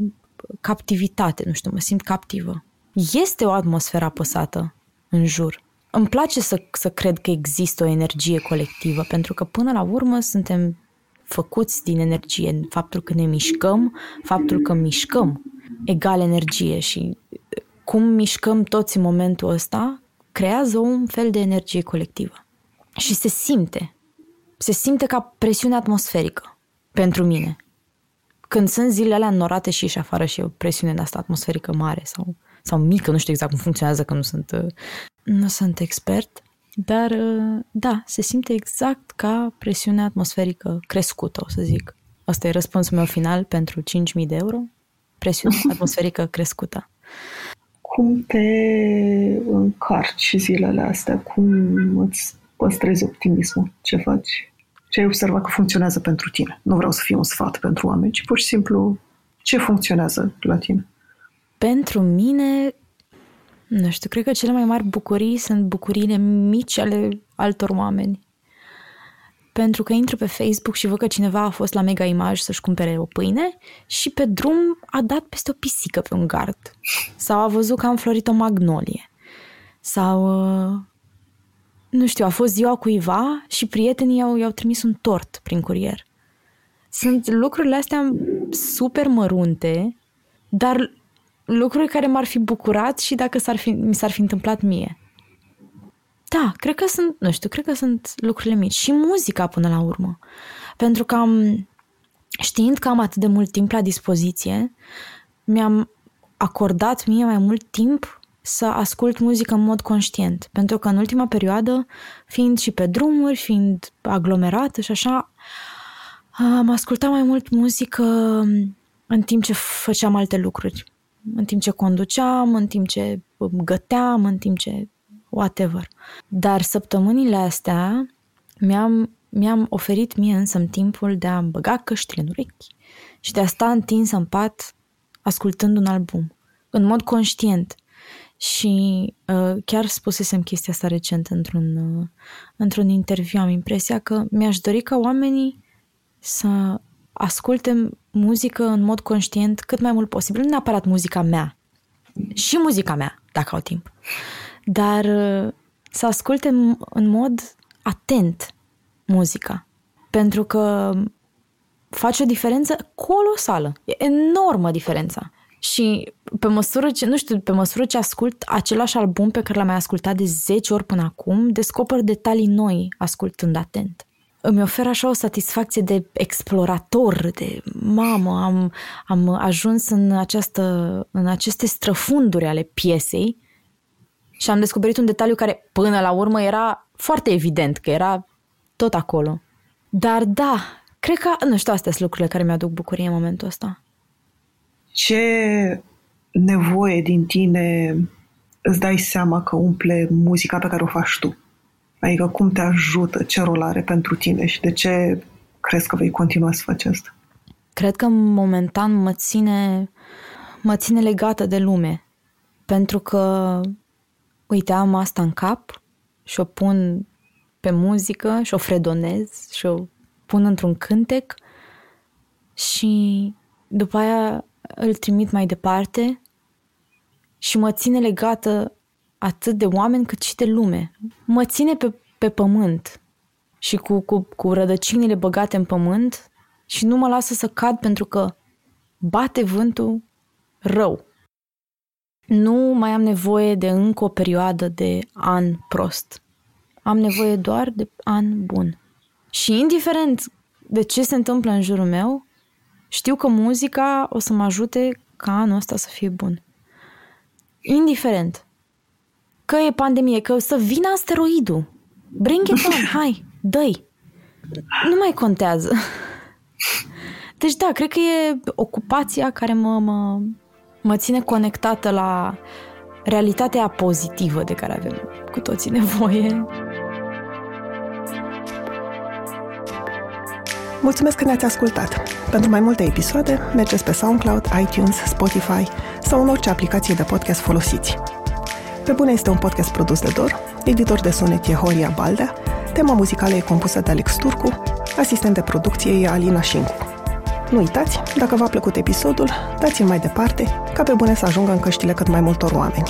captivitate, nu știu, mă simt captivă. Este o atmosferă apăsată în jur. Îmi place să, să cred că există o energie colectivă, pentru că până la urmă suntem făcuți din energie. Faptul că ne mișcăm, faptul că mișcăm egal energie și cum mișcăm toți în momentul ăsta creează un fel de energie colectivă. Și se simte. Se simte ca presiune atmosferică pentru mine. Când sunt zilele alea înnorate și ieși afară și e o presiune de asta atmosferică mare sau, sau mică, nu știu exact cum funcționează, că nu sunt, nu sunt expert, dar da, se simte exact ca presiune atmosferică crescută, o să zic. Asta e răspunsul meu final pentru 5.000 de euro. Presiune atmosferică crescută. Cum te încarci zilele astea? Cum îți păstrezi optimismul? Ce faci? Ce ai observat că funcționează pentru tine? Nu vreau să fie un sfat pentru oameni, ci pur și simplu ce funcționează la tine? Pentru mine, nu știu, cred că cele mai mari bucurii sunt bucuriile mici ale altor oameni. Pentru că intru pe Facebook și văd că cineva a fost la Mega Image să-și cumpere o pâine și pe drum a dat peste o pisică pe un gard. Sau a văzut că am florit o magnolie. Sau, nu știu, a fost ziua cuiva și prietenii i-au, i-au trimis un tort prin curier. Sunt lucrurile astea super mărunte, dar lucruri care m-ar fi bucurat și dacă s-ar fi, mi s-ar fi întâmplat mie. Da, cred că sunt, nu știu, cred că sunt lucrurile mici. Și muzica până la urmă. Pentru că am, știind că am atât de mult timp la dispoziție, mi-am acordat mie mai mult timp să ascult muzică în mod conștient. Pentru că în ultima perioadă, fiind și pe drumuri, fiind aglomerată și așa, am ascultat mai mult muzică în timp ce făceam alte lucruri. În timp ce conduceam, în timp ce găteam, în timp ce whatever. Dar săptămânile astea mi-am, mi-am oferit mie însă timpul de a băga căștile în urechi și de a sta întins în pat ascultând un album, în mod conștient. Și uh, chiar spusesem chestia asta recent într-un, uh, într-un interviu. Am impresia că mi-aș dori ca oamenii să asculte muzică în mod conștient cât mai mult posibil. Nu neapărat muzica mea, și muzica mea, dacă au timp dar uh, să asculte în mod atent muzica. Pentru că face o diferență colosală. E enormă diferența. Și pe măsură ce, nu știu, pe măsură ce ascult același album pe care l-am mai ascultat de 10 ori până acum, descoper detalii noi ascultând atent. Îmi oferă așa o satisfacție de explorator, de mamă, am, am ajuns în, această, în aceste străfunduri ale piesei și am descoperit un detaliu care până la urmă era foarte evident că era tot acolo. Dar da, cred că, nu știu, astea sunt lucrurile care mi-aduc bucurie în momentul ăsta. Ce nevoie din tine îți dai seama că umple muzica pe care o faci tu? Adică cum te ajută, ce rol are pentru tine și de ce crezi că vei continua să faci asta? Cred că momentan mă ține, mă ține legată de lume. Pentru că uite, am asta în cap și o pun pe muzică și o fredonez și o pun într-un cântec și după aia îl trimit mai departe și mă ține legată atât de oameni cât și de lume. Mă ține pe, pe pământ și cu, cu, cu rădăcinile băgate în pământ și nu mă lasă să cad pentru că bate vântul rău. Nu mai am nevoie de încă o perioadă de an prost. Am nevoie doar de an bun. Și indiferent de ce se întâmplă în jurul meu, știu că muzica o să mă ajute ca anul ăsta să fie bun. Indiferent. Că e pandemie, că o să vină asteroidul. Bring it on, hai, dă Nu mai contează. Deci da, cred că e ocupația care mă, mă, mă ține conectată la realitatea pozitivă de care avem cu toții nevoie. Mulțumesc că ne-ați ascultat! Pentru mai multe episoade, mergeți pe SoundCloud, iTunes, Spotify sau în orice aplicație de podcast folosiți. Pe bune este un podcast produs de Dor, editor de sonet e Horia Baldea, tema muzicală e compusă de Alex Turcu, asistent de producție e Alina Șincu. Nu uitați, dacă v-a plăcut episodul, dați-l mai departe, ca pe bune să ajungă în căștile cât mai multor oameni.